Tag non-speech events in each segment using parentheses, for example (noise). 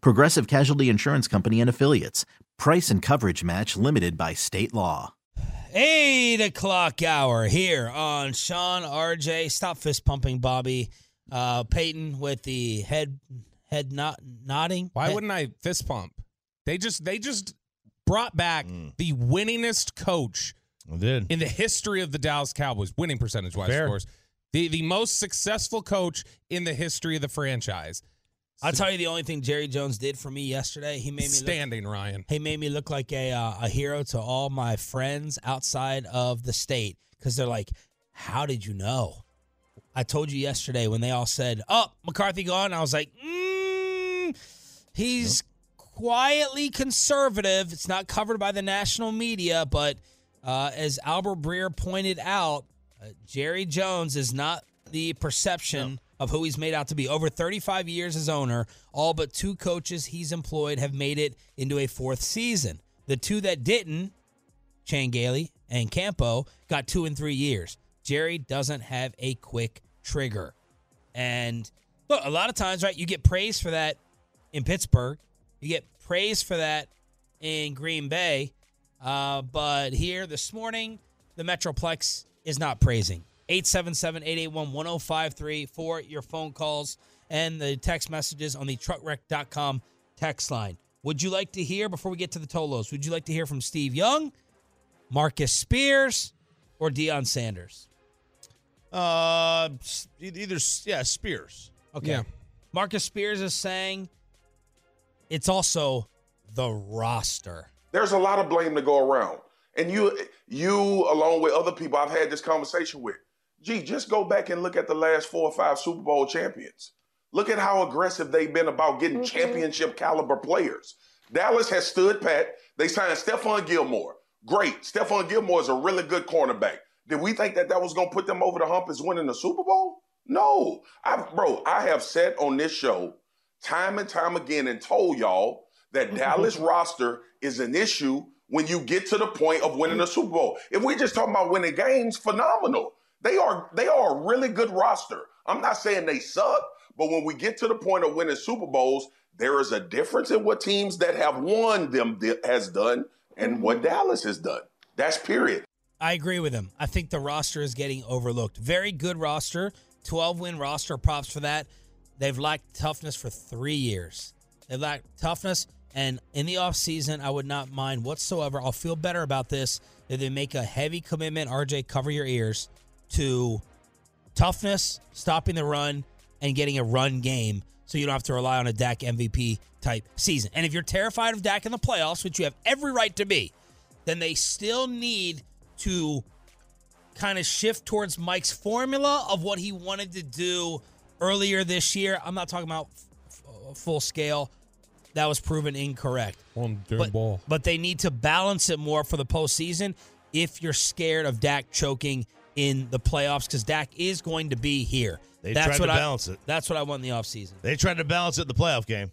Progressive Casualty Insurance Company and Affiliates. Price and coverage match limited by state law. Eight o'clock hour here on Sean RJ. Stop fist pumping, Bobby. Uh, Peyton with the head head not nodding. Why Head- wouldn't I fist pump? They just they just brought back Mm. the winningest coach did. in the history of the Dallas Cowboys, winning percentage wise, of course. The the most successful coach in the history of the franchise. I'll tell you the only thing Jerry Jones did for me yesterday. He made me look, Standing, Ryan. he made me look like a uh, a hero to all my friends outside of the state because they're like, "How did you know?" I told you yesterday when they all said, "Oh, McCarthy gone." I was like, mm, "He's quietly conservative. It's not covered by the national media, but uh, as Albert Breer pointed out, uh, Jerry Jones is not the perception of who he's made out to be. Over 35 years as owner, all but two coaches he's employed have made it into a fourth season. The two that didn't, Chan and Campo, got two and three years. Jerry doesn't have a quick trigger. And look, a lot of times, right, you get praise for that in Pittsburgh. You get praise for that in Green Bay. Uh, but here this morning, the Metroplex is not praising. 877 881 1053 for your phone calls and the text messages on the truckwreck.com text line. Would you like to hear, before we get to the Tolos, would you like to hear from Steve Young, Marcus Spears, or Deion Sanders? Uh, s- either yeah, Spears. Okay. Yeah. Marcus Spears is saying it's also the roster. There's a lot of blame to go around. And you, you along with other people I've had this conversation with, gee, just go back and look at the last four or five Super Bowl champions. Look at how aggressive they've been about getting mm-hmm. championship caliber players. Dallas has stood pat. They signed Stephon Gilmore. Great. Stephon Gilmore is a really good cornerback. Did we think that that was going to put them over the hump as winning the Super Bowl? No. I, bro, I have said on this show time and time again and told y'all that mm-hmm. Dallas roster is an issue when you get to the point of winning the Super Bowl. If we're just talking about winning games, phenomenal. They are they are a really good roster. I'm not saying they suck, but when we get to the point of winning Super Bowls, there is a difference in what teams that have won them has done and mm-hmm. what Dallas has done. That's period. I agree with him. I think the roster is getting overlooked. Very good roster, 12 win roster. Props for that. They've lacked toughness for three years. They lack toughness. And in the offseason, I would not mind whatsoever. I'll feel better about this if they make a heavy commitment. RJ, cover your ears to toughness, stopping the run, and getting a run game so you don't have to rely on a Dak MVP type season. And if you're terrified of Dak in the playoffs, which you have every right to be, then they still need to kind of shift towards Mike's formula of what he wanted to do earlier this year. I'm not talking about f- f- uh, full scale. That was proven incorrect. On But, ball. but they need to balance it more for the postseason if you're scared of Dak choking in the playoffs because Dak is going to be here. They that's tried what to I, balance it. That's what I want in the offseason. They tried to balance it in the playoff game.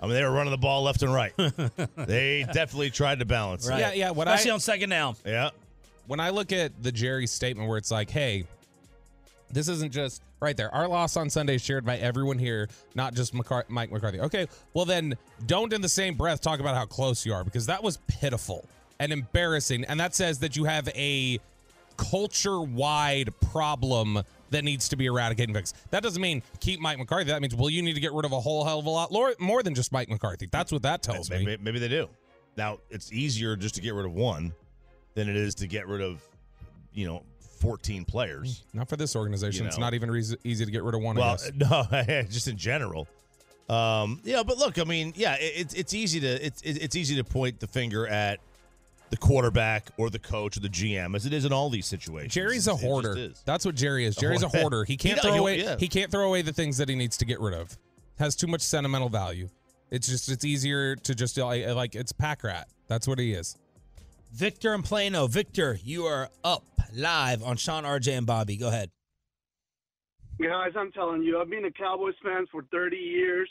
I mean, they were running the ball left and right. (laughs) they definitely tried to balance Right. it. Yeah, yeah, what Especially I- on second down. Yeah. when I look at the Jerry statement where it's like, hey, this isn't just right there. Our loss on Sunday is shared by everyone here, not just McCar- Mike McCarthy. Okay, well then don't in the same breath talk about how close you are because that was pitiful and embarrassing. And that says that you have a culture wide problem that needs to be eradicated and fixed. That doesn't mean keep Mike McCarthy. That means, well, you need to get rid of a whole hell of a lot more, than just Mike McCarthy. That's what that tells me. Maybe, maybe they do. Now it's easier just to get rid of one than it is to get rid of, you know, 14 players. Not for this organization. You It's not even easy, easy to get rid of one. Well, (laughs) no, (laughs) just in general. Um, yeah, but look, I mean, yeah, it, it's it's easy to it's it's easy to point the finger at the quarterback or the coach or the GM as it is in all these situations. Jerry's a hoarder. That's what Jerry is. Jerry's a hoarder. hoarder. He (laughs) can't He- throw he- away. yeah. He can't throw away the things that he needs to get rid of. Has too much sentimental value. It's just it's easier to just like, like it's pack rat. That's what he is. Victor and Plano. Victor, you are up live on Sean, RJ, and Bobby. Go ahead. Guys, I'm telling you, I've been a Cowboys fan for 30 years.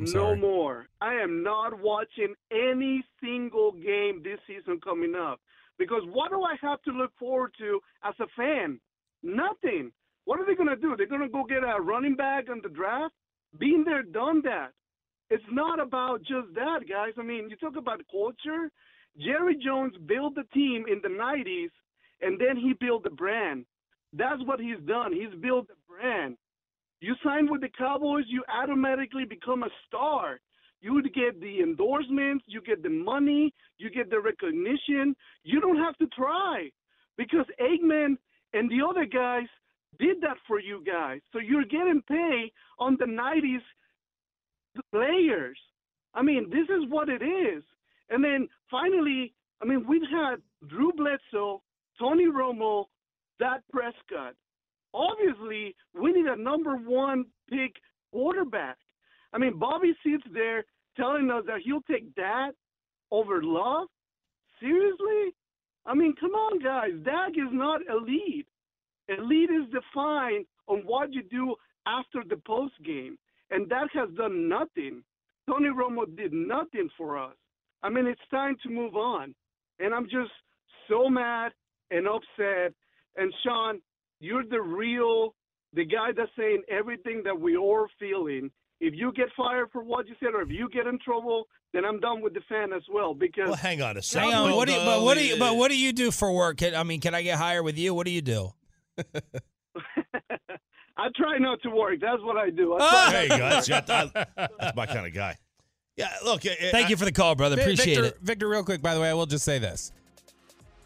I'm no sorry. more. I am not watching any single game this season coming up. Because what do I have to look forward to as a fan? Nothing. What are they going to do? They're going to go get a running back on the draft? Been there, done that. It's not about just that, guys. I mean, you talk about culture. Jerry Jones built the team in the 90s, and then he built the brand. That's what he's done. He's built the brand. You sign with the Cowboys, you automatically become a star. You get the endorsements, you get the money, you get the recognition. You don't have to try because Aikman and the other guys did that for you guys. So you're getting paid on the 90s players. I mean, this is what it is. And then finally, I mean, we've had Drew Bledsoe, Tony Romo, Dak Prescott. Obviously, we need a number one pick quarterback. I mean, Bobby sits there telling us that he'll take that over Love. Seriously? I mean, come on, guys. Dak is not elite. Elite is defined on what you do after the post game, and Dak has done nothing. Tony Romo did nothing for us. I mean, it's time to move on, and I'm just so mad and upset. And Sean, you're the real, the guy that's saying everything that we all feeling. If you get fired for what you said, or if you get in trouble, then I'm done with the fan as well. Because Well, hang on a second. Hang on. What do you, but what do you, but what do you do for work? Can, I mean, can I get hired with you? What do you do? (laughs) I try not to work. That's what I do. I! There you go. That's, that- that's my kind of guy. Yeah, look. uh, Thank I- you for the call, brother. Appreciate Victor, it. Victor, real quick, by the way, I will just say this.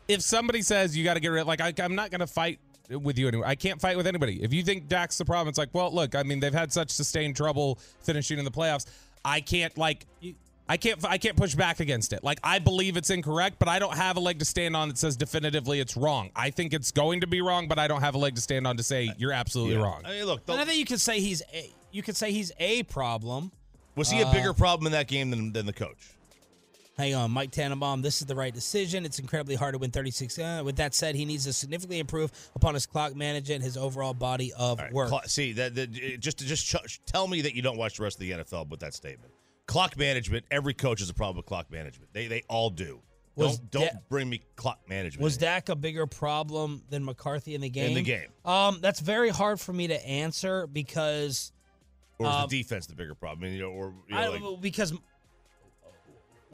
If somebody says you got to get rid like I, I'm not going to fight with you anymore. I can't fight with anybody. If you think Dak's the problem, it's like, well, look, I mean, they've had such sustained trouble finishing in the playoffs. I can't like I can't I can't push back against it. Like I believe it's incorrect, but I don't have a leg to stand on that says definitively it's wrong. I think it's going to be wrong, but I don't have a leg to stand on to say you're absolutely yeah. wrong. I mean, look, the- And I think you could say he's a, you could say he's a problem. was he a Uh, bigger problem in that game than, than the coach? Hang on, Mike Tannenbaum. This is the right decision. It's incredibly hard to win 36. Uh, with that said, he needs to significantly improve upon his clock management, his overall body of right, work. clock- see that, that uh, just just ch- tell me that you don't watch the rest of the NFL with that statement. Clock management. Every coach has a problem with clock management. They they all do. Was don't don't Da- bring me clock management. Was. Dak a bigger problem than McCarthy in the game? In the game. Um, that's very hard for me to answer because or is um, the defense the bigger problem? I mean, you know, or you know, I, like, because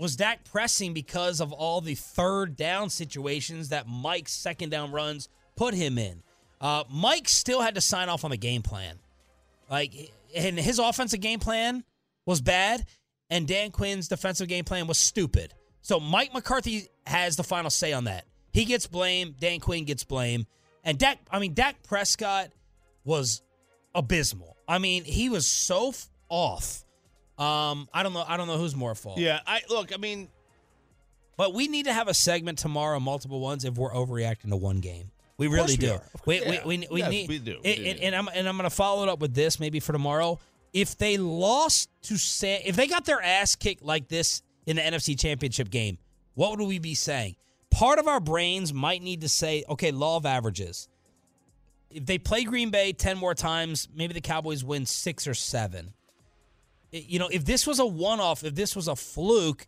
was Dak pressing because of all the third down situations that Mike's second down runs put him in. Uh, Mike still had to sign off on the game plan. Like, and his offensive game plan was bad, and Dan Quinn's defensive game plan was stupid. So Mike McCarthy has the final say on that. He gets blame. Dan Quinn gets blame. And Dak, I mean, Dak Prescott was abysmal. I mean, he was so off. Um, I don't know. I don't know who's more at fault. yeah. I look. I mean, But we need to have a segment tomorrow, multiple ones, if we're overreacting to one game. We really do. We, we, we, we need. we do. And, and, I'm and I'm going to follow it up with this maybe for tomorrow. If they lost to San, if they got their ass kicked like this in the NFC Championship game, what would we be saying? Part of our brains might need to say, okay, law of averages. If they play Green Bay 10 more times, maybe the Cowboys win six or seven. You know, if this was a one off, if this was a fluke,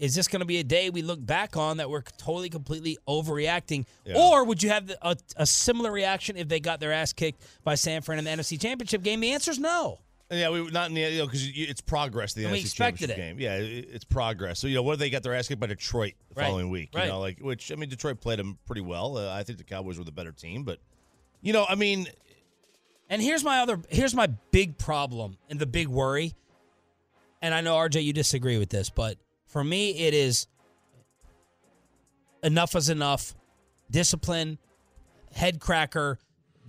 is this going to be a day we look back on that we're totally, completely overreacting? Yeah. Or would you have a, a similar reaction if they got their ass kicked by San Fran in the NFC Championship game? The answer is no. yeah, we not in the you know because it's progress. The And NFC Championship it. game. Yeah, it, it's progress. So you know, what if they got their ass kicked by Detroit the Right. following week? You Right. know, like which I mean, Detroit played them pretty well. Uh, I think the Cowboys were the better team, but you know, I mean, And here's my other here's my big problem and the big worry. And I know RJ you disagree with this, but For me, it is enough is enough. Discipline, head cracker,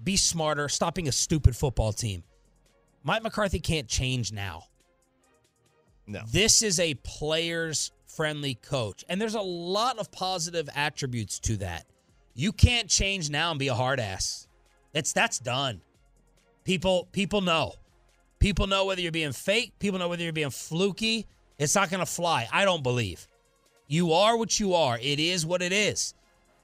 be smarter, stop being a stupid football team. Mike McCarthy can't change now. No. This is a players friendly coach. And there's a lot of positive attributes to that. You can't change now and be a hard ass. It's that's done. People people know. People know whether you're being fake, people know whether you're being fluky. It's not going to fly. I don't believe. You are what you are. It is what it is.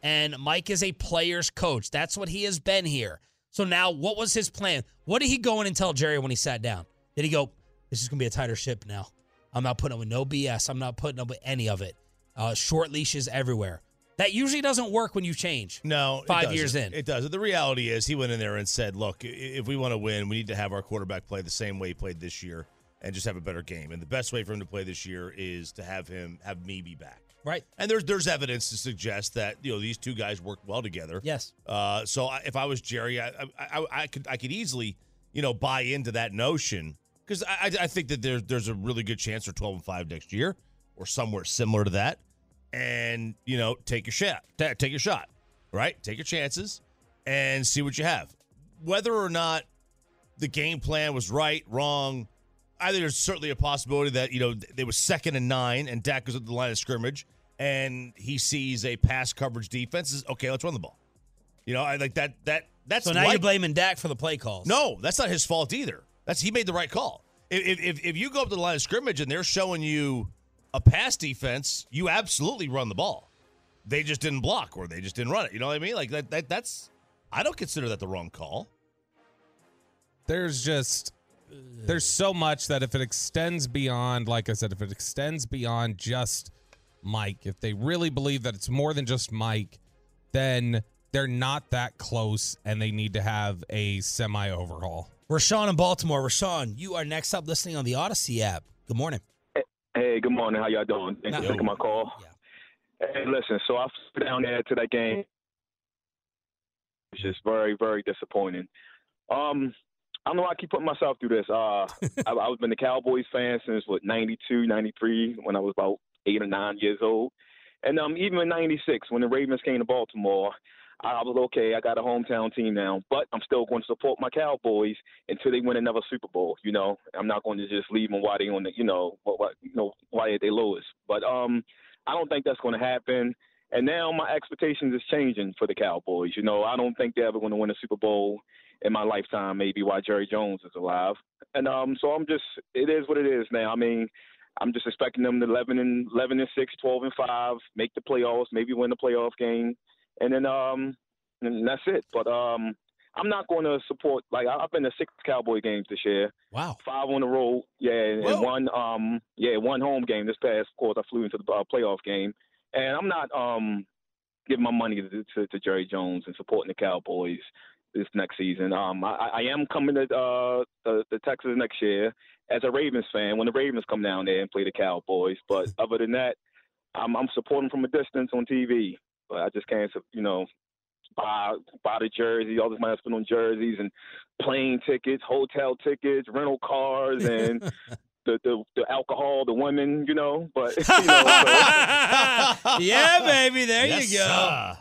And Mike is a player's coach. That's what he has been here. So now, what was his plan? What did he go in and tell Jerry when he sat down? Did he go, This is going to be a tighter ship now? I'm not putting up with no BS. I'm not putting up with any of it. Uh, short leashes everywhere. That usually doesn't work when you change. No, Five years in. it does. The reality is, he went in there and said, "Look, if we want to win, we need to have our quarterback play the same way he played this year, and just have a better game. And the best way for him to play this year is to have him have me be back. Right. And there's there's evidence to suggest that you know these two guys work well together. Yes. Uh, so I, if I was Jerry, I, I, I, I could I could easily you know buy into that notion because I, I I think that there's there's a really good chance for 12 and five next year or somewhere similar to that, and you know take your shot, take your shot, right? Take your chances and see what you have. Whether or not the game plan was right, wrong. I think there's certainly a possibility that you know they were second and nine, and Dak goes at the line of scrimmage, and he sees a pass coverage defense. Is okay, let's run the ball. You know, I like that. That that's So now like- you're blaming Dak for the play calls. no, that's not his fault either. That's he made the right call. If, if if you go up to the line of scrimmage and they're showing you a pass defense, you absolutely run the ball. They just didn't block or they just didn't run it. You know what I mean? Like that. that that's I don't consider that the wrong call. there's just there's so much that if it extends beyond like i said if it extends beyond just mike if they really believe that it's more than just mike then they're not that close and they need to have a semi overhaul Rashawn in Baltimore. Rashawn, you are next up listening on the Audacy app. Good morning. Hey, good morning. How y'all doing? Thanks for taking my call. Yeah. Hey, listen, so I flew down there to that game. It's just very, very disappointing. Um, I don't know why I keep putting myself through this. Uh, (laughs) I, I've been a Cowboys fan since what 92, 93, when I was about eight or nine years old, and um, even in '96 when the Ravens came to Baltimore. I was okay. I got a hometown team now, but I'm still going to support my Cowboys until they win another Super Bowl. You know, I'm not going to just leave them while they on the, you know, what, what, you know, why they lowest. But um, I don't think that's going to happen. And now my expectations is changing for the Cowboys. You know, I don't think they're ever going to win a Super Bowl in my lifetime. Maybe while Jerry Jones is alive. And um, so I'm just, it is what it is now. I mean. I'm just expecting them to 11 and 11 and 6, 12 and 5, make the playoffs, maybe win the playoff game, and then um, and that's it. But um, I'm not going to support. Like I- I've been to six Cowboy games this year. Wow. Five on the road. Yeah, and Whoa. one um, yeah, one home game. This past, of course, I flew into the uh, playoff game, and I'm not um, giving my money to, to, to Jerry Jones and supporting the Cowboys this next season. Um, I, I am coming to uh, the, the Texas next year as a Ravens fan when the Ravens come down there and play the Cowboys. But other than that, I'm, I'm supporting from a distance on TV. But I just can't, you know, buy buy the jersey. All this money I spent on jerseys and plane tickets, hotel tickets, rental cars, and (laughs) the, the the alcohol, the women, you know. But (laughs) you know, so- (laughs) yeah, baby. There Yes, you go. sir.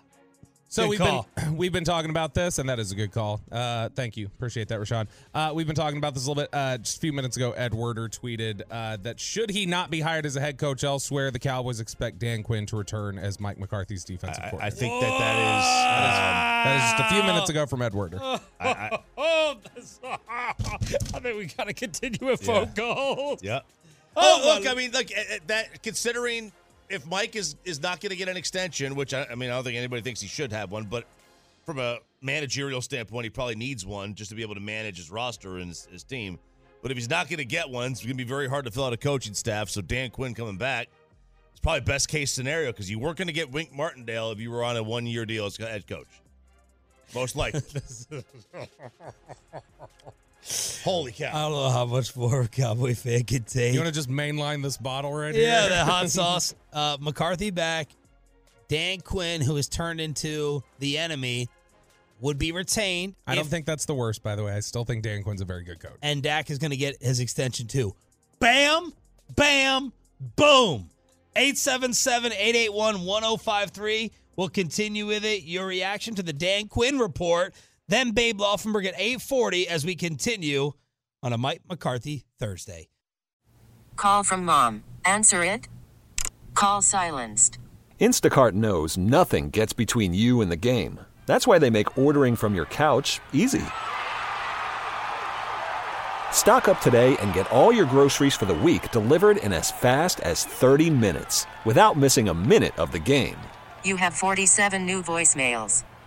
So Good we've call. been (clears throat) we've been talking about this, and that is a good call. Uh, thank you, appreciate that, Rashawn. Uh, we've been talking about this a little bit. Uh, just a few minutes ago, Ed Werder tweeted uh, that should he not be hired as a head coach elsewhere, the Cowboys expect Dan Quinn to return as Mike McCarthy's defensive I, I think that that is that is, just a few minutes ago from Ed Werder. is. (laughs) Um, I, I, Oh, (laughs) I think we got to continue with Yeah. phone calls. yeah. Oh, Oh, look, my- I mean, look that. Considering if Mike is is not going to get an extension, which I, I mean, I don't think anybody thinks he should have one, but from a managerial standpoint, he probably needs one just to be able to manage his roster and his, his team. But if he's not going to get one, it's going to be very hard to fill out a coaching staff. So Dan Quinn coming back, it's probably best case scenario because you weren't going to get Wink Martindale if you were on a one year deal as head coach. Most likely. (laughs) Holy cow! I don't know how much more (laughs) Cowboy fan can take. You want to just mainline this bottle right yeah, here? Yeah, the hot (laughs) sauce. Uh, McCarthy back. Dan Quinn, who has turned into the enemy, would be retained. I don't think that's the worst, by the way. I still think Dan Quinn's a very good coach. and Dak is going to get his extension too. Bam, bam, boom. 877 881 1053. We'll continue with it. Your reaction to the Dan Quinn report. Then Babe Laufenberg at 840 as we continue on a Mike McCarthy Thursday. Call from mom. Answer it. Call silenced. Instacart knows nothing gets between you and the game. That's why they make ordering from your couch easy. Stock up today and get all your groceries for the week delivered in as fast as 30 minutes without missing a minute of the game. You have 47 new voicemails.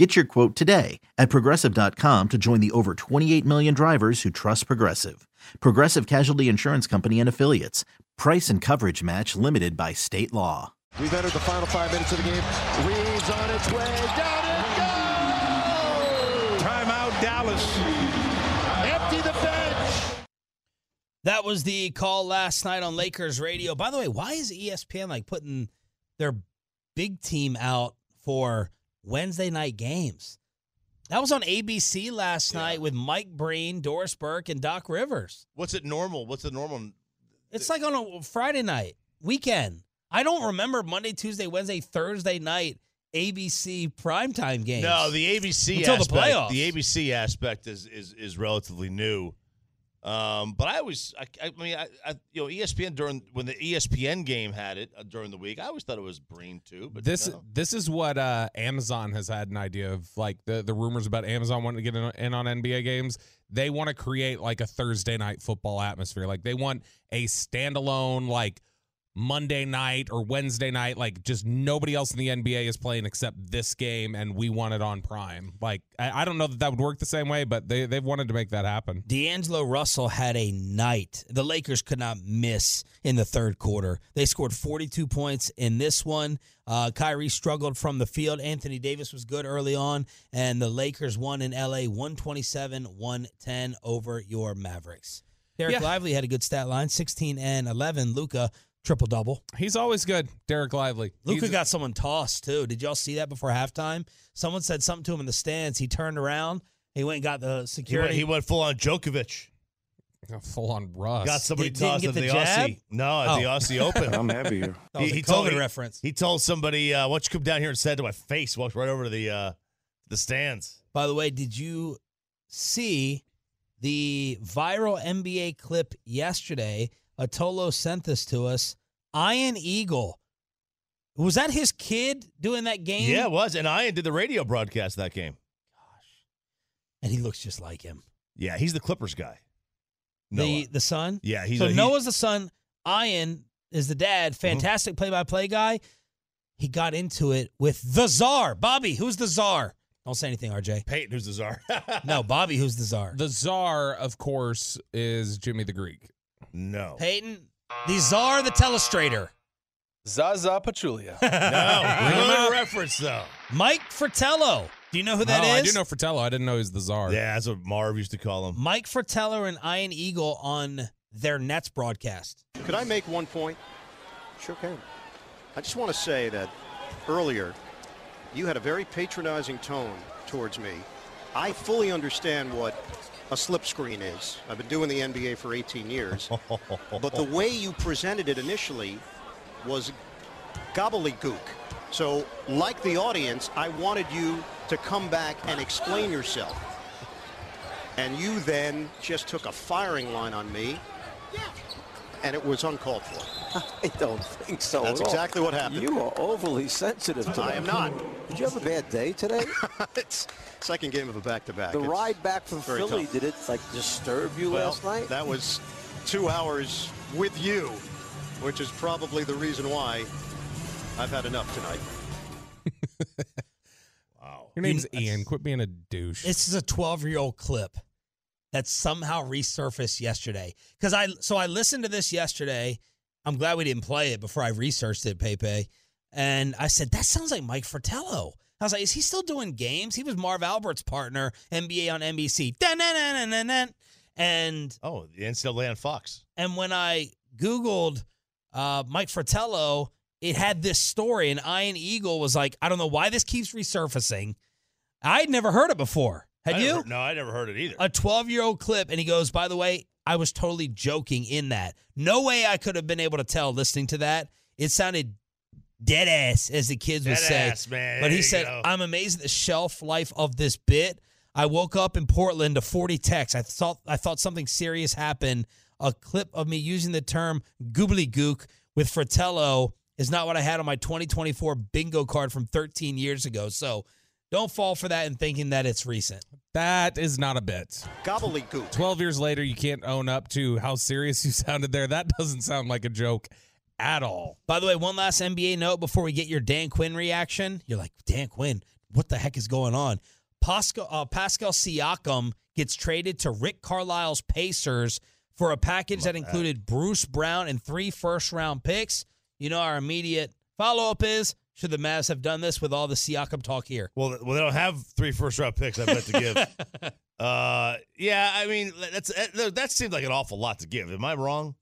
Get your quote today at progressive.com to join the over 28 million drivers who trust Progressive. Progressive Casualty Insurance Company and Affiliates. Price and coverage match limited by state law. We've entered the final five minutes of the game. Reed's on its way. Down it goes! Timeout, Dallas. Empty the bench. That was the call last night on Lakers radio. By the way, why is ESPN like putting their big team out for Wednesday night games? That was on ABC last night with Mike Breen, Doris Burke, and Doc Rivers. What's it normal? What's the normal? It's like on a Friday night, weekend. I don't remember Monday, Tuesday, Wednesday, Thursday night ABC primetime games. No, the ABC Until the playoffs. The ABC aspect is is is relatively new. Um, but I always, I, I mean, I, I, you know, ESPN during when the ESPN game had it uh, during the week, I always thought it was Breen too. But this no. this is what uh, Amazon has had an idea of, like the the rumors about Amazon wanting to get in, in on NBA games. They want to create like a Thursday night football atmosphere. Like they want a standalone like Monday night or Wednesday night, like just nobody else in the NBA is playing except this game, and we want it on Prime. Like I, I don't know that that would work the same way, but they they've wanted to make that happen. D'Angelo Russell had a night. The Lakers could not miss in the third quarter. They scored 42 points in this one. Uh, Kyrie struggled from the field. Anthony Davis was good early on, and the Lakers won in LA 127 110 over your Mavericks. Dereck Yeah. Lively had a good stat line 16 and 11. Luka, triple double. He's always good, Dereck Lively. Luka got someone tossed too. Did y'all see that before halftime? Someone said something to him in the stands. He turned around. He went and got the he went, security. he went full on Djokovic. full on Russ. Got somebody Did- didn't tossed get at the the, jab? Aussie. No, at the Oh. Aussie (laughs) Open. I'm happy here. That was a told COVID reference. He told somebody, uh, "Why don't you come down here and say it to my face?" Walked right over to the uh, the stands. By the way, did you see the viral NBA clip yesterday? Atolo sent this to us. Iron Eagle. Was that his kid doing that game? Yeah, it was. And Ian did the radio broadcast that game. Gosh. And he looks just like him. Yeah, he's the Clippers guy. The Noah. the son? Yeah, he's so a, he- Noah's the son. Ian is the dad. Mm-hmm. Fantastic play by play guy. He got into it with the czar. Bobby, who's the czar? Don't say anything, RJ. Peyton, who's the czar? No, Bobby, who's the czar? The czar, of course, is Jimmy the Greek. No. Peyton, the czar, the telestrator. Zaza Pachulia. (laughs) No, good reference though. Mike Fratello. Do you know who that oh, is? I do know Fratello. I didn't know he's the czar. Yeah, that's what Marv used to call him. Mike Fratello and Iron Eagle on their Nets broadcast. Could I make one point? Sure can. I just want to say that earlier you had a very patronizing tone towards me. I fully understand what a slip screen is. I've been doing the NBA for 18 years. (laughs) but the way you presented it initially was gobbledygook. So, like the audience, I wanted you to come back and explain yourself. And you then just took a firing line on me, and it was uncalled for. (laughs) I don't think so. That's at all. exactly what happened. You are overly sensitive today. I am not. Did you have a bad day today? (laughs) it's second game of a back-to-back. the It's ride back from Philly, tough. did it like disturb you well, last night? That was two hours with you, which is probably the reason why I've had enough tonight. (laughs) Wow. Your name's Ian. Quit being a douche. This is a 12 year old clip that somehow resurfaced yesterday. Because I so I listened to this yesterday. I'm glad we didn't play it before I researched it, Pepe. And I said, that sounds like Mike Fratello. I was like, is he still doing games? He was Marv Albert's partner, NBA on NBC. Dun-dun-dun-dun-dun. And Oh, the NCAA on Fox. and when I Googled uh, Mike Fratello, it had this story, and Ian Eagle was like, I don't know why this keeps resurfacing. I'd never heard it before. Had I you? never- no, I never heard it either. a 12 year old clip and he goes by the way i was totally joking in that. No way i could have been able to tell listening to that. It sounded dead ass as the kids would say. ass, but he said go. i'm amazed at the shelf life of this bit. I woke up in portland to 40 texts. I thought i thought something serious happened. A clip of me using the term gook with fratello is not what i had on my 2024 bingo card from 13 years ago. So don't fall for that and thinking that it's recent That is not a bit. Gobbledygook. 12 years later, you can't own up to how serious you (laughs) sounded there. That doesn't sound like a joke at all. By the way, one last NBA note before we get your Dan Quinn reaction. You're like, Dan Quinn, what the heck is going on? Pascal, uh, Pascal Siakam gets traded to Rick Carlisle's Pacers for a package that included Bruce Brown and three first round picks. You know, our immediate follow up is should the Mavs have done this with all the Siakam talk here? Well, well, they don't have three first round picks. I bet to give. (laughs) uh, yeah, I mean that's that, that seems like an awful lot to give. Am I wrong?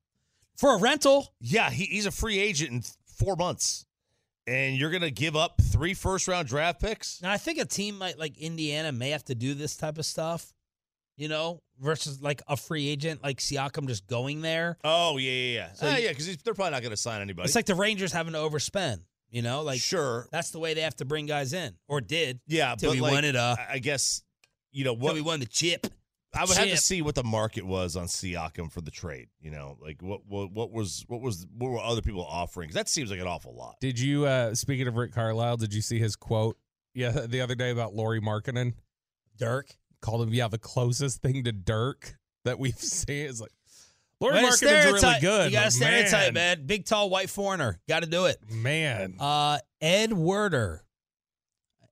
For a rental? Yeah, he, he's a free agent in four months, and you're gonna give up three first round draft picks. Now, I think a team like, like Indiana may have to do this type of stuff, you know, versus like a free agent like Siakam just going there. Oh yeah, yeah, yeah, So you- yeah, because they're probably not gonna sign anybody. It's like the Rangers having to overspend. You know, like sure, that's the way they have to bring guys in, or did. yeah, till but we like, won it. Uh, I- I guess you know till what we won the chip. I would have to see what the market was on Siakam for the trade. You know, like what what, what was what was what were other people offering? 'Cause that seems like an awful lot. Did you, uh, speaking of Rick Carlisle, did you see his quote yeah, (laughs) the other day about Lauri Markkanen? Dirk Called him, yeah, the closest thing to Dirk that we've (laughs) seen. Is like, To Markkanen's really good. You got to but stereotype, man, man. Big, tall, white foreigner. Got to do it. Man. Uh, Ed Werder,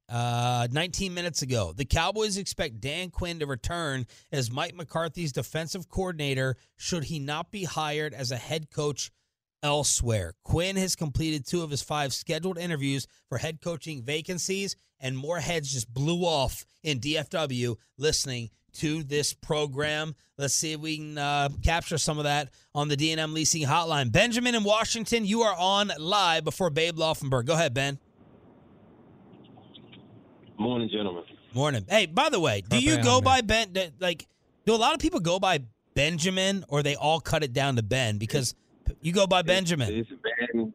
uh, 19 minutes ago. The Cowboys expect Dan Quinn to return as Mike McCarthy's defensive coordinator should he not be hired as a head coach elsewhere. Quinn has completed two of his five scheduled interviews for head coaching vacancies, and more heads just blew off in DFW listening to this program. Let's see if we can uh, capture some of that on the D&M Leasing Hotline. Benjamin in Washington, you are on live before Babe Laufenberg. Go ahead, Ben. Morning, gentlemen. Morning. Hey, by the way, do you go by Ben? Like, do a lot of people go by Benjamin, or they all cut it down to Ben? Because you go by Benjamin. It's Ben.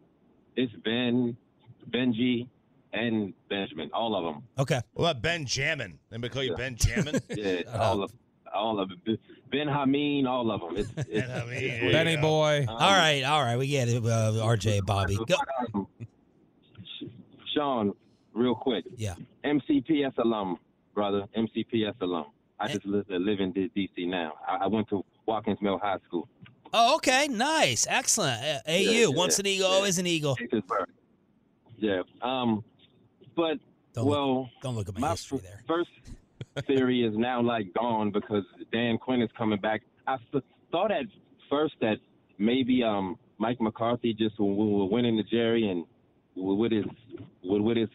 It's Ben, Benji, and Benjamin. All of them. Okay. What about Benjamin? Anybody call you Benjamin? (laughs) Yeah, all of all of it. Ben Hameen, all of them. It's, it's, it's Benny boy. all right, all right, we get it. Uh, RJ, Bobby. Go. (laughs) Sean, real quick. Yeah. MCPS alum, brother. MCPS alum. I just live, live in D- DC now. I, I went to Watkins Mill High School. Oh, okay, nice, excellent. Uh, AU, Yeah, once an eagle, yeah. always an eagle. Yeah. Um, but well, don't look at my history there. First (laughs) theory is now like gone because Dan Quinn is coming back. I th- thought at first that maybe um Mike McCarthy just w- w- went into Jerry and w- with his with, with his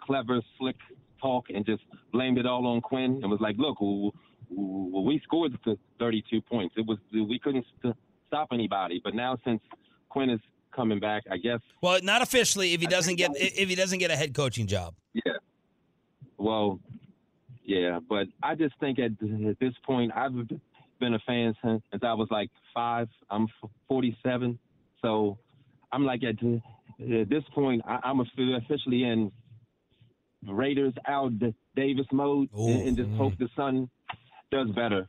clever, slick talk and just blamed it all on Quinn and was like, "Look, w- w- we scored the 32 points. It was we couldn't st- stop anybody. But now since Quinn is coming back, I guess Well, not officially if he doesn't get if he doesn't get a head coaching job. Yeah. Well, yeah, but I just think at, at this point, I've been a fan since, since I was like five. I'm 47, so I'm like at, at this point, I, I'm officially in Raiders Al D- Davis mode, and, and just hope the son does better.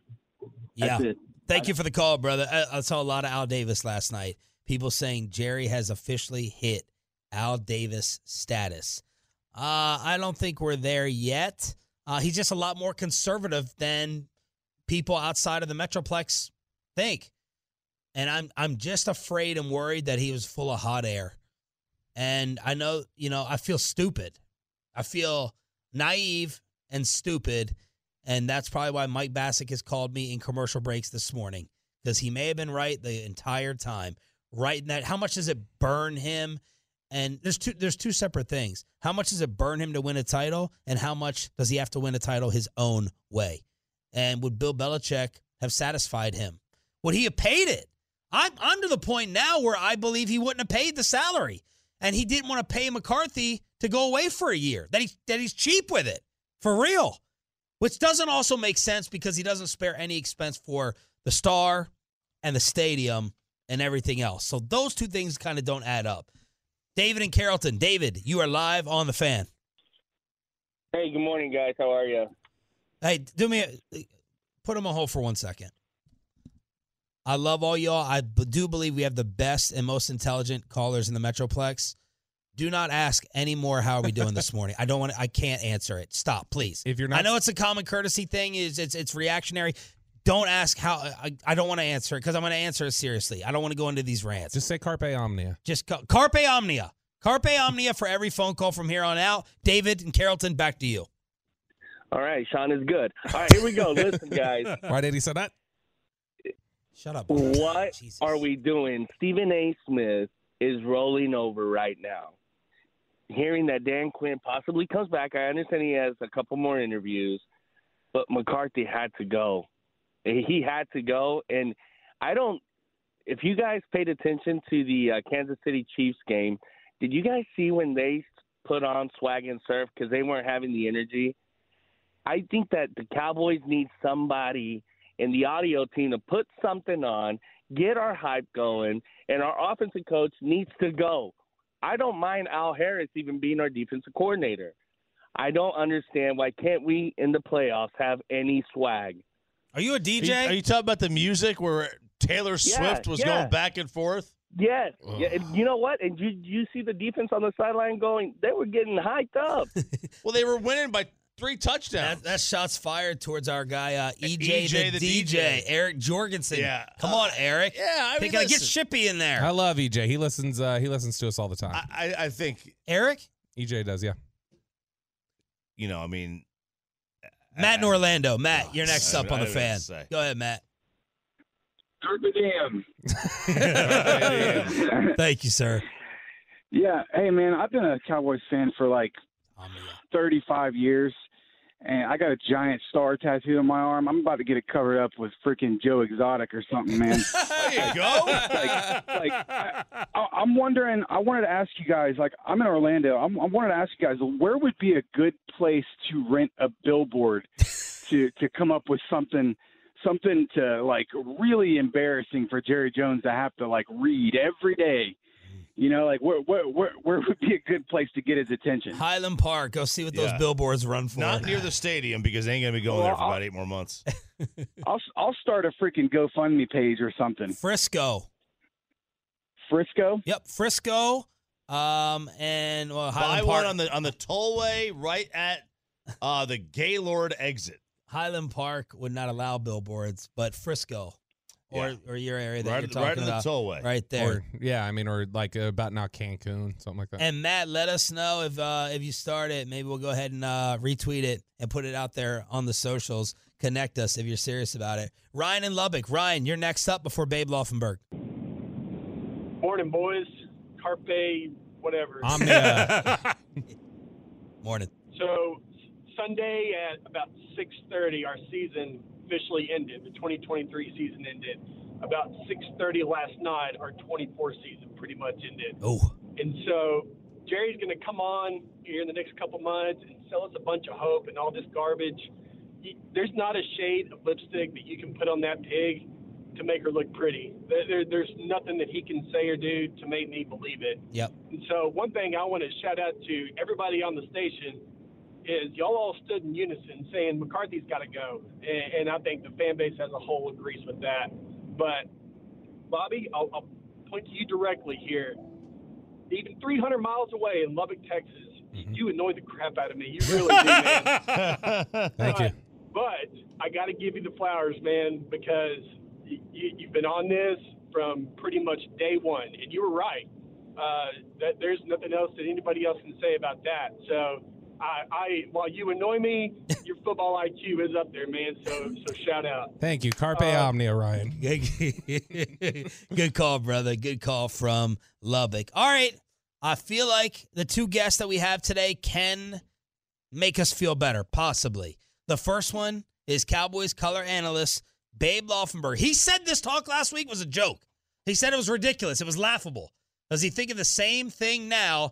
Yeah. Thank you for the call, brother. I, I saw a lot of Al Davis last night. People saying Jerry has officially hit Al Davis status. Uh, I don't think we're there yet. Uh, he's just a lot more conservative than people outside of the Metroplex think. And I'm I'm just afraid and worried that he was full of hot air. And I know, you know, I feel stupid. I feel naive and stupid. And that's probably why Mike Bacsik has called me in commercial breaks this morning because he may have been right the entire time. Right in that, how much does it burn him? And there's two there's two separate things. How much does it burn him to win a title, and how much does he have to win a title his own way? And would Bill Belichick have satisfied him? Would he have paid it? I'm I'm to the point now where I believe he wouldn't have paid the salary, and he didn't want to pay McCarthy to go away for a year. That he that he's cheap with it for real, which doesn't also make sense because he doesn't spare any expense for the star and the stadium and everything else. So those two things kind of don't add up. David and Carrollton. David, you are live on the fan. Hey, good morning, guys. How are you? Hey, do me a, put him on hold for one second. I love all y'all. I do believe we have the best and most intelligent callers in the Metroplex. Do not ask any more. How are we doing this (laughs) morning? I don't want. to I can't answer it. Stop, please. If you're not, I know it's a common courtesy thing. Is it's it's reactionary. Don't ask how. I, I don't want to answer it because I'm going to answer it seriously. I don't want to go into these rants. Just say carpe omnia. Just ca- carpe omnia. Carpe omnia for every phone call from here on out. David and Carrollton, back to you. All right, Sean is good. All right, here we go. Listen, guys. (laughs) Why did he say that? Shut up. What are we doing? Stephen A. Smith is rolling over right now. Hearing that Dan Quinn possibly comes back, I understand he has a couple more interviews, but McCarthy had to go. He had to go, and I don't. If you guys paid attention to the uh, Kansas City Chiefs game, did you guys see when they put on swag and surf because they weren't having the energy? I think that the Cowboys need somebody in the audio team to put something on, get our hype going, and our offensive coach needs to go. I don't mind Al Harris even being our defensive coordinator. I don't understand why can't we in the playoffs have any swag? Are you a Are you, are you talking about the music where Taylor Yeah, Swift was yeah. going back and forth? Yes. Yeah, and you know what? And you you see the defense on the sideline going, they were getting hyped up. (laughs) well, they were winning by three touchdowns. That, that's shots fired towards our guy uh, EJ, EJ the, the DJ, DJ. Eric Jorgensen. Yeah. come on, Eric. Yeah, I Hey, mean, gotta get. Shippy in there. I love EJ. He listens. Uh, he listens to us all the time. I, I think Eric, EJ does. Yeah. you know. I mean, Matt in Orlando. Matt, you're next up on the don't know what fan. Go ahead, Matt. Carpe (laughs) diem. Thank you, sir. Yeah, hey man, I've been a Cowboys fan for like 35 years, and I got a giant star tattoo on my arm. I'm about to get it covered up with freaking Joe Exotic or something, man. (laughs) there you go. like, like I, I'm wondering. I wanted to ask you guys. Like, I'm in Orlando. I'm, I wanted to ask you guys, where would be a good place to rent a billboard (laughs) to to come up with something, something to like really embarrassing for Jerry Jones to have to like read every day. You know, like where where where, where would be a good place to get his attention? Highland Park. Go see what those Yeah. billboards run for. not near the stadium because they ain't gonna be going Well, there for I'll- about eight more months. (laughs) I'll I'll start a freaking GoFundMe page or something. Frisco. Frisco. Yep, Frisco. Um, and well, Buy Highland one Park. on the on the tollway right at uh, the Gaylord exit. Highland Park would not allow billboards, but Frisco, or Yeah. or your area that Right you're the- talking right at the about, tollway. right there. Or yeah, I mean, or like uh, about now Cancun, something like that. And Matt, let us know if uh, if you start it. Maybe we'll go ahead and uh, retweet it and put it out there on the socials. Connect us if you're serious about it. Ryan in Lubbock. Ryan, you're next up before Babe Laufenberg. Morning, boys. Carpe, whatever. Omnia. (laughs) Morning. So Sunday at about 6:30, our season officially ended. The 2023 season ended. About 6:30 last night, our 24 season pretty much ended. Oh, And so Jerry's going to come on here in the next couple months and sell us a bunch of hope and all this garbage. There's not a shade of lipstick that you can put on that pig to make her look pretty. There, there- there's nothing that he can say or do to make me believe it. Yep. And so one thing I want to shout out to everybody on the station is y'all all stood in unison saying McCarthy's got to go, and, and I think the fan base as a whole agrees with that. But Bobby, I'll, I'll point to you directly here. Even 300 miles away in Lubbock, Texas, you annoy the crap out of me. You really do, man. (laughs) Thank you. But I got to give you the flowers, man, because y- you, you've been on this from pretty much day one, and you were right. Uh, that there's nothing else that anybody else can say about that. So, I, I while you annoy me, your football IQ is up there, man. So, so shout out. Thank you. Carpe uh, Omnia, Ryan. (laughs) Good call, brother. Good call from Lubbock. All right. I feel like the two guests that we have today can make us feel better, possibly. The first one is Cowboys color analyst Babe Laufenberg. He said this talk last week was a joke. He said it was ridiculous. It was laughable. Does he think of the same thing now?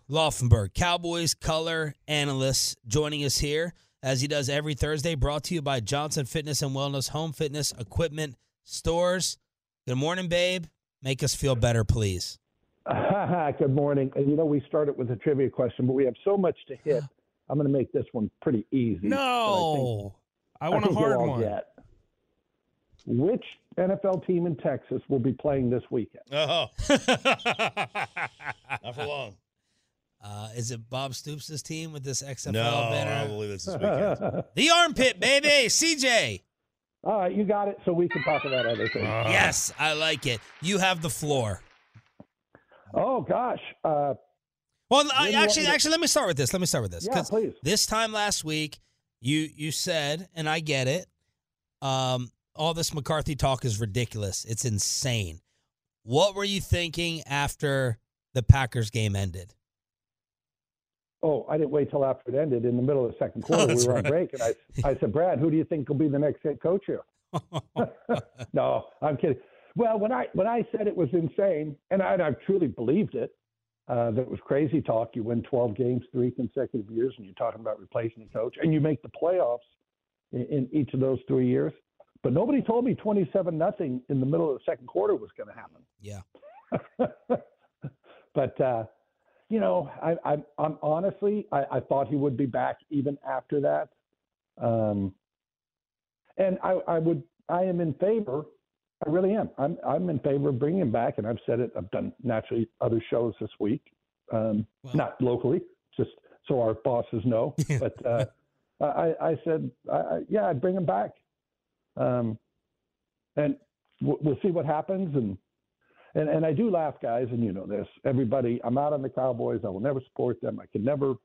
Laufenberg, Cowboys color analyst, joining us here as he does every Thursday. Brought to you by Johnson Fitness and Wellness Home Fitness Equipment Stores. Good morning, Babe. Make us feel better, please. (laughs) Good morning. And you know, we started with a trivia question, but we have so much to hit. (gasps) I'm going to make this one pretty easy. No. I want a think you'll hard one. get. Which NFL team in Texas will be playing this weekend? Oh. (laughs) Not for long. Uh, is it Bob Stoops' team with this XFL No, banner? I believe it's this weekend. (laughs) The armpit, baby. CJ. All right, you got it. So we can talk about other things. Yes, I like it. You have the floor. Oh gosh. Uh, Well, I, When you want actually, me to- actually, let me start with this. Let me start with this. Yeah, 'Cause please. This time last week, you you said, and I get it. Um, all this McCarthy talk is ridiculous. It's insane. What were you thinking after the Packers game ended? Oh, I didn't wait till after it ended. In the middle of the second quarter, we that's were on break, and I, (laughs) I said, Brad, who do you think will be the next head coach here? (laughs) no, I'm kidding. Well, when I when I said it was insane, and I, and I truly believed it, uh, that it was crazy talk. You win 12 games three consecutive years, and you're talking about replacing the coach, and you make the playoffs in, in each of those three years. But nobody told me 27 nothing in the middle of the second quarter was going to happen. Yeah. (laughs) but uh, you know, I, I, I'm honestly, I, I thought he would be back even after that. Um, and I, I would, I am in favor. I really am. I'm, I'm in favor of bringing him back, and I've said it. I've done naturally other shows this week, um, not locally, just so our bosses know. (laughs) but uh, I, I said, I, I, yeah, I'd bring him back, um, and we'll, we'll see what happens. And and and I do laugh, guys, and you know this. Everybody, I'm out on the Cowboys. I will never support them. I can never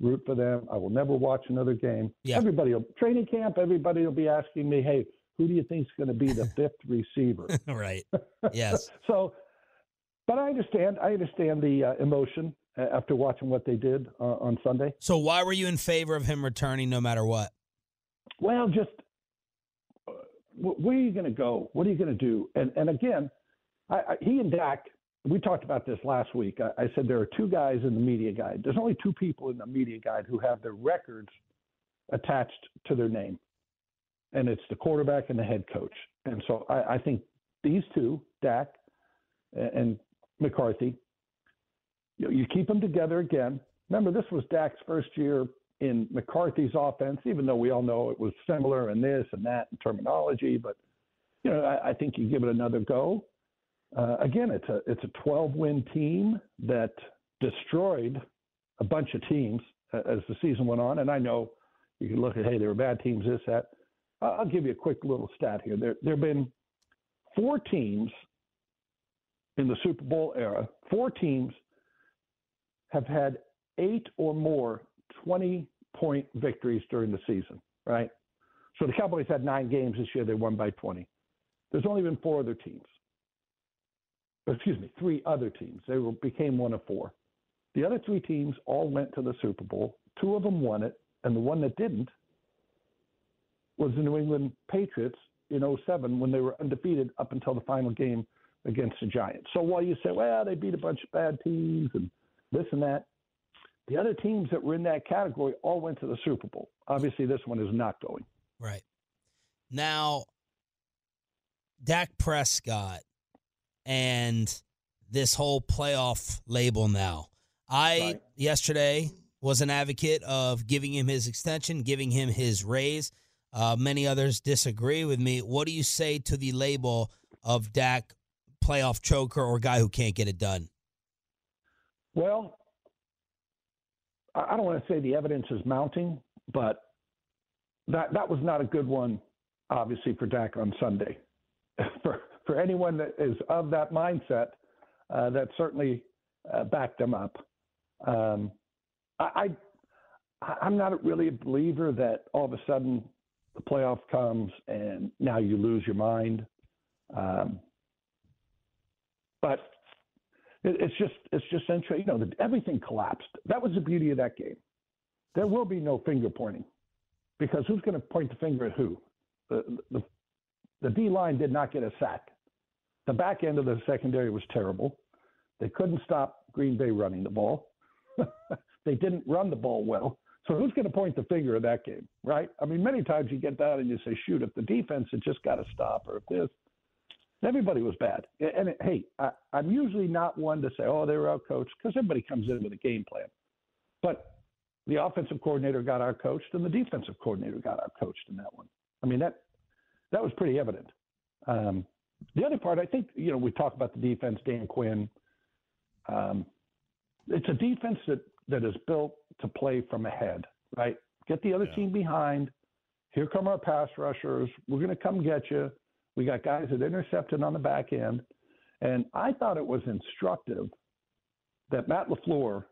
root for them. I will never watch another game. Yeah. Everybody, will, training camp, everybody will be asking me, "Hey, who do you think is going to be the (laughs) fifth receiver?" (laughs) right. Yes. (laughs) so, but I understand. I understand the uh, emotion after watching what they did uh, on Sunday. So why were you in favor of him returning no matter what? Well, just uh, where are you going to go? What are you going to do? And and again, I, I, he and Dak. We talked about this last week. I, I said there are two guys in the media guide. There's only two people in the media guide who have their records attached to their name, and it's the quarterback and the head coach. And so I, I think these two, Dak and, McCarthy, you, know, you keep them together again. Remember, this was Dak's first year in McCarthy's offense, even though we all know it was similar in this and that and terminology. But you know, I, I think you give it another go. Uh, again, it's a it's a 12 win team that destroyed a bunch of teams uh, as the season went on. And I know you can look at hey, there were bad teams, this that. I'll give you a quick little stat here. There there have been four teams in the Super Bowl era. Four teams have had eight or more 20 point victories during the season, right? So the Cowboys had nine games this year. They won by 20. There's only been four other teams. Excuse me, three other teams. They were, became one of four. The other three teams all went to the Super Bowl. Two of them won it, and the one that didn't was the New England Patriots in 07 when they were undefeated up until the final game against the Giants. So while you say, well, they beat a bunch of bad teams and this and that, the other teams that were in that category all went to the Super Bowl. Obviously, this one is not going. Right. Now, Dak Prescott and this whole playoff label now. I yesterday was an advocate of giving him his extension, giving him his raise. Uh, many others disagree with me. What do you say to the label of Dak playoff choker or guy who can't get it done? Well, I I don't want to say the evidence is mounting, but that that was not a good one, obviously, for Dak on Sunday. (laughs) for for anyone that is of that mindset, uh, that certainly uh, backed them up. Um, I, I I'm not really a believer that all of a sudden the playoff comes and now you lose your mind. Um, but it, it's just it's just central. You know, the, everything collapsed. That was the beauty of that game. There will be no finger pointing because who's going to point the finger at who? The the, the D line did not get a sack. The back end of the secondary was terrible. They couldn't stop Green Bay running the ball. (laughs) they didn't run the ball well. So who's going to point the finger at that game, right? I mean, many times you get down and you say, shoot, if the defense had just got to stop, or if this, everybody was bad. And it, hey, I, I'm usually not one to say, oh, they were out coached because everybody comes in with a game plan. But the offensive coordinator got outcoached and the defensive coordinator got outcoached in that one. I mean, that that was pretty evident. Um, the other part, I think, you know, we talk about the defense, Dan Quinn. Um, it's a defense that, that is built to play from ahead, right? Get the other team behind. Here come our pass rushers. We're going to come get you. We got guys that intercepted on the back end. And I thought it was instructive that Matt LaFleur,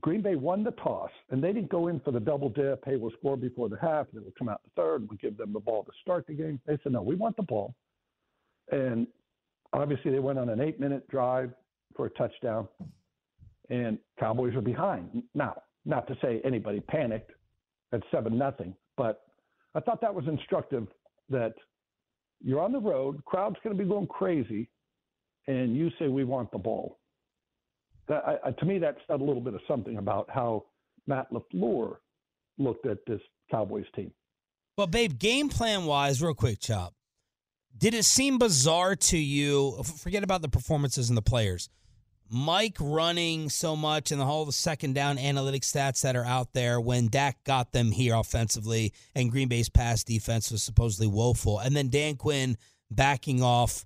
Green Bay won the toss, and they didn't go in for the double dip. Hey, we'll score before the half, and then we'll come out the third, and we'll give them the ball to start the game. They said, no, we want the ball. And obviously, they went on an eight minute drive for a touchdown, and Cowboys were behind. Now, not to say anybody panicked at 7 nothing, but I thought that was instructive that you're on the road, crowd's going to be going crazy, and you say, we want the ball. That, I, I, to me, that said a little bit of something about how Matt LaFleur looked at this Cowboys team. But, babe, game plan wise, real quick, Chop, did it seem bizarre to you? Forget about the performances and the players. Mike running so much and the whole second down analytic stats that are out there when Dak got them here offensively and Green Bay's pass defense was supposedly woeful. And then Dan Quinn backing off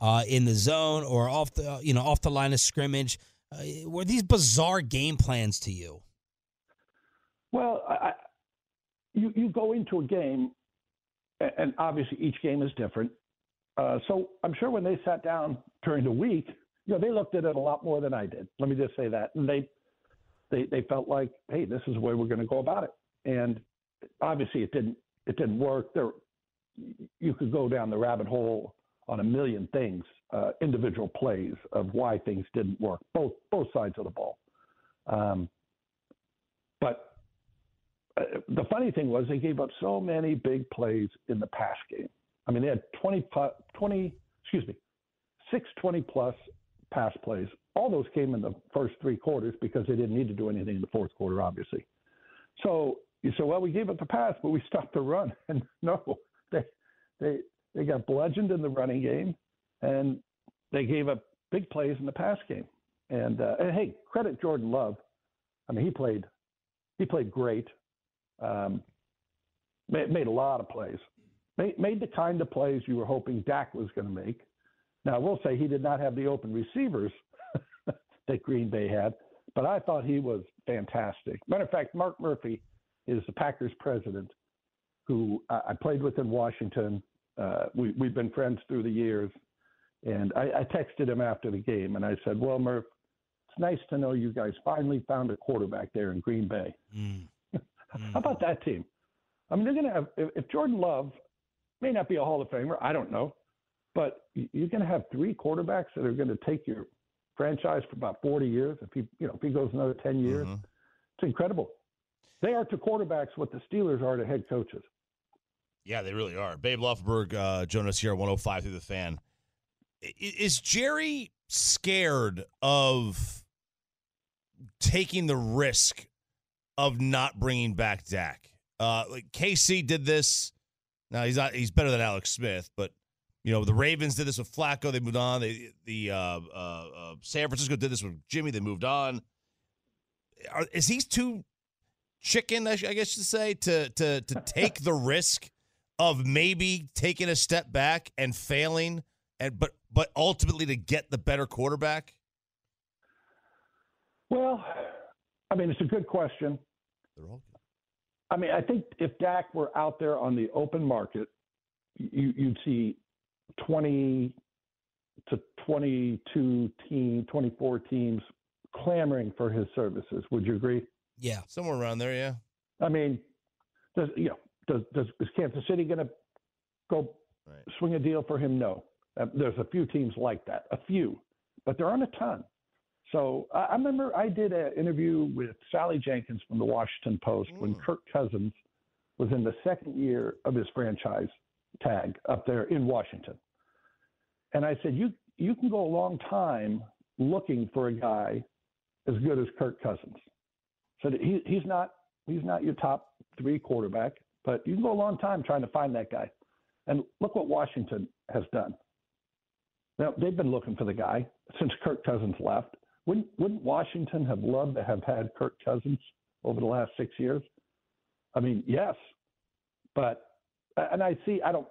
uh, in the zone or off the you know off the line of scrimmage. Uh, were these bizarre game plans to you? Well, I, you you go into a game, and obviously each game is different. Uh, so I'm sure when they sat down during the week, you know, they looked at it a lot more than I did. Let me just say that, and they they they felt like, hey, this is the way we're going to go about it. And obviously, it didn't it didn't work. There, you could go down the rabbit hole on a million things, uh, individual plays of why things didn't work, both both sides of the ball. Um, but uh, the funny thing was they gave up so many big plays in the pass game. I mean, they had 20, 20 excuse me, six 20 plus pass plays. All those came in the first three quarters because they didn't need to do anything in the fourth quarter, obviously. So you say, well, we gave up the pass, but we stopped the run. (laughs) And no, they they they got bludgeoned in the running game, and they gave up big plays in the pass game. And, uh, and hey, credit Jordan Love. I mean, he played he played great. Um, made, made a lot of plays. Made, made the kind of plays you were hoping Dak was going to make. Now, I will say he did not have the open receivers (laughs) that Green Bay had, but I thought he was fantastic. Matter of fact, Mark Murphy is the Packers president, who I, played with in Washington. Uh, we, we've been friends through the years. And I, I texted him after the game and I said, Well, Murph, it's nice to know you guys finally found a quarterback there in Green Bay. (laughs) How about that team? I mean, they're going to have, if, if Jordan Love may not be a Hall of Famer, I don't know, but you're going to have three quarterbacks that are going to take your franchise for about 40 years. If he, you know, if he goes another 10 years, it's incredible. They are to quarterbacks what the Steelers are to head coaches. Yeah, they really are. Babe Laufenberg, uh, Jonas here, 105 through the fan. Is Jerry scared of taking the risk of not bringing back Dak? Uh, like KC did this. Now he's not. He's better than Alex Smith, but you know the Ravens did this with Flacco. They moved on. They, the uh, uh, uh, San Francisco did this with Jimmy. They moved on. Are, is he too chicken? I I guess you say to to to (laughs) take the risk of maybe taking a step back and failing, and but but ultimately to get the better quarterback. Well, I mean, it's a good question. I mean, I think if Dak were out there on the open market, you, you'd see 20 to 22 team, 24 teams clamoring for his services. Would you agree? Yeah, somewhere around there. Yeah. I mean, does you know does does is Kansas City going to go swing a deal for him? No. Uh, there's a few teams like that, a few, but there aren't a ton. So I, I remember I did an interview with Sally Jenkins from the Washington Post when mm. Kirk Cousins was in the second year of his franchise tag up there in Washington. And I said, you you can go a long time looking for a guy as good as Kirk Cousins. So he he's not he's not your top three quarterback, but you can go a long time trying to find that guy. And look what Washington has done. Now they've been looking for the guy since Kirk Cousins left. Wouldn't wouldn't Washington have loved to have had Kirk Cousins over the last six years? I mean, yes, but and I see I don't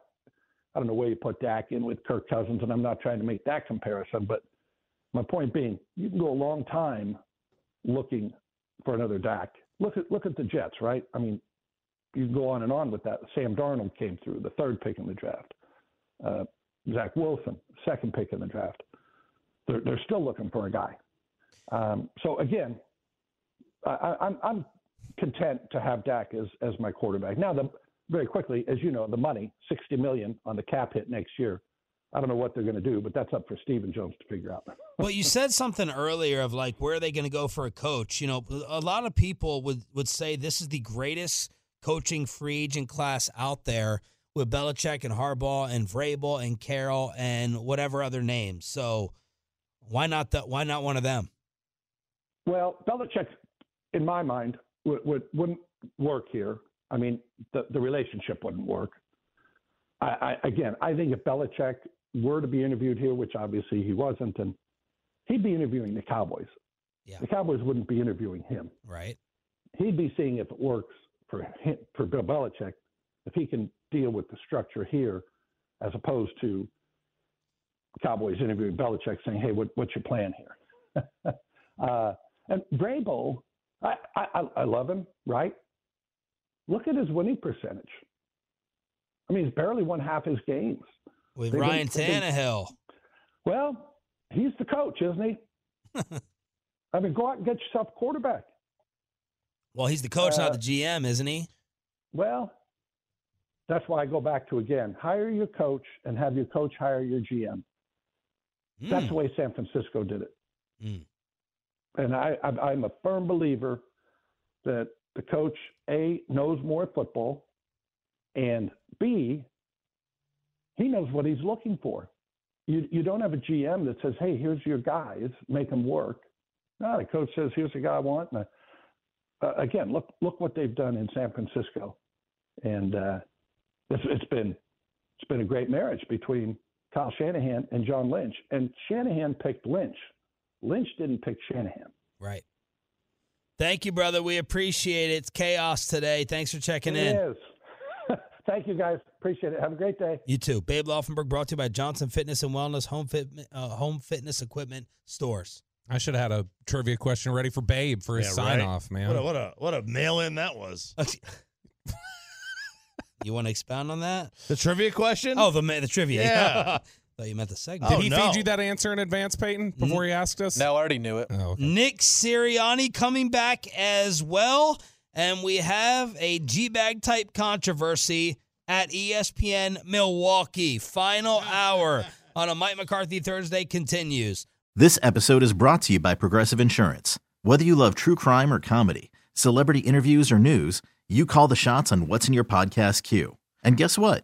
I don't know where you put Dak in with Kirk Cousins, and I'm not trying to make that comparison, but my point being, you can go a long time looking for another Dak. Look at look at the Jets, right? I mean, you can go on and on with that. Sam Darnold came through, the third pick in the draft. Uh, Zach Wilson, second pick in the draft. They're, they're still looking for a guy. Um, so again, I, I'm I'm content to have Dak as as my quarterback. Now, the very quickly, as you know, the money, sixty million on the cap hit next year. I don't know what they're going to do, but that's up for Stephen Jones to figure out. (laughs) Well, you said something earlier of like where are they going to go for a coach? You know, a lot of people would would say this is the greatest coaching free agent class out there with Belichick and Harbaugh and Vrabel and Carroll and whatever other names. So why not the, why not one of them? Well, Belichick, in my mind, would, would, wouldn't work here. I mean, the, the relationship wouldn't work. I, I, again, I think if Belichick were to be interviewed here, which obviously he wasn't, and he'd be interviewing the Cowboys. Yeah. The Cowboys wouldn't be interviewing him. Right. He'd be seeing if it works for him, for Bill Belichick, if he can deal with the structure here, as opposed to Cowboys interviewing Belichick saying, "Hey, what, what's your plan here?" (laughs) uh, and Vrabel, I, I I love him, right? Look at his winning percentage. I mean, he's barely won half his games. With been- Ryan been- Tannehill. Well, he's the coach, isn't he? (laughs) I mean, go out and get yourself a quarterback. Well, he's the coach, Uh, not the GM, isn't he? Well, that's why I go back to again hire your coach and have your coach hire your GM. That's the way San Francisco did it. Mm. And I, I'm a firm believer that the coach, A, knows more football, and B, he knows what he's looking for. You, you don't have a GM that says, hey, here's your guys, make them work. No, the coach says, here's the guy I want. And I, uh, again, look look what they've done in San Francisco, and uh, it's, it's been it's been a great marriage between Kyle Shanahan and John Lynch. And Shanahan picked Lynch. Lynch didn't pick Shanahan. Right. Thank you, brother. We appreciate it. It's chaos today. Thanks for checking It in. is. (laughs) Thank you, guys. Appreciate it. Have a great day. You too. Babe Laufenberg brought to you by Johnson Fitness and Wellness Home Fit uh, Home Fitness Equipment Stores. I should have had a trivia question ready for Babe for his Yeah, sign right? off, man. What a what a what a mail in that was. (laughs) You want to expound on that? The trivia question? Oh, the the trivia. Yeah. (laughs) Thought you meant the segment. Did oh, he feed you that answer in advance, Peyton, before he asked us? No, I already knew it. Oh, okay. Nick Sirianni coming back as well. And we have a G bag type controversy at ESPN Milwaukee. Final hour on a Mike McCarthy Thursday continues. This episode is brought to you by Progressive Insurance. Whether you love true crime or comedy, celebrity interviews or news, you call the shots on what's in your podcast queue. And guess what?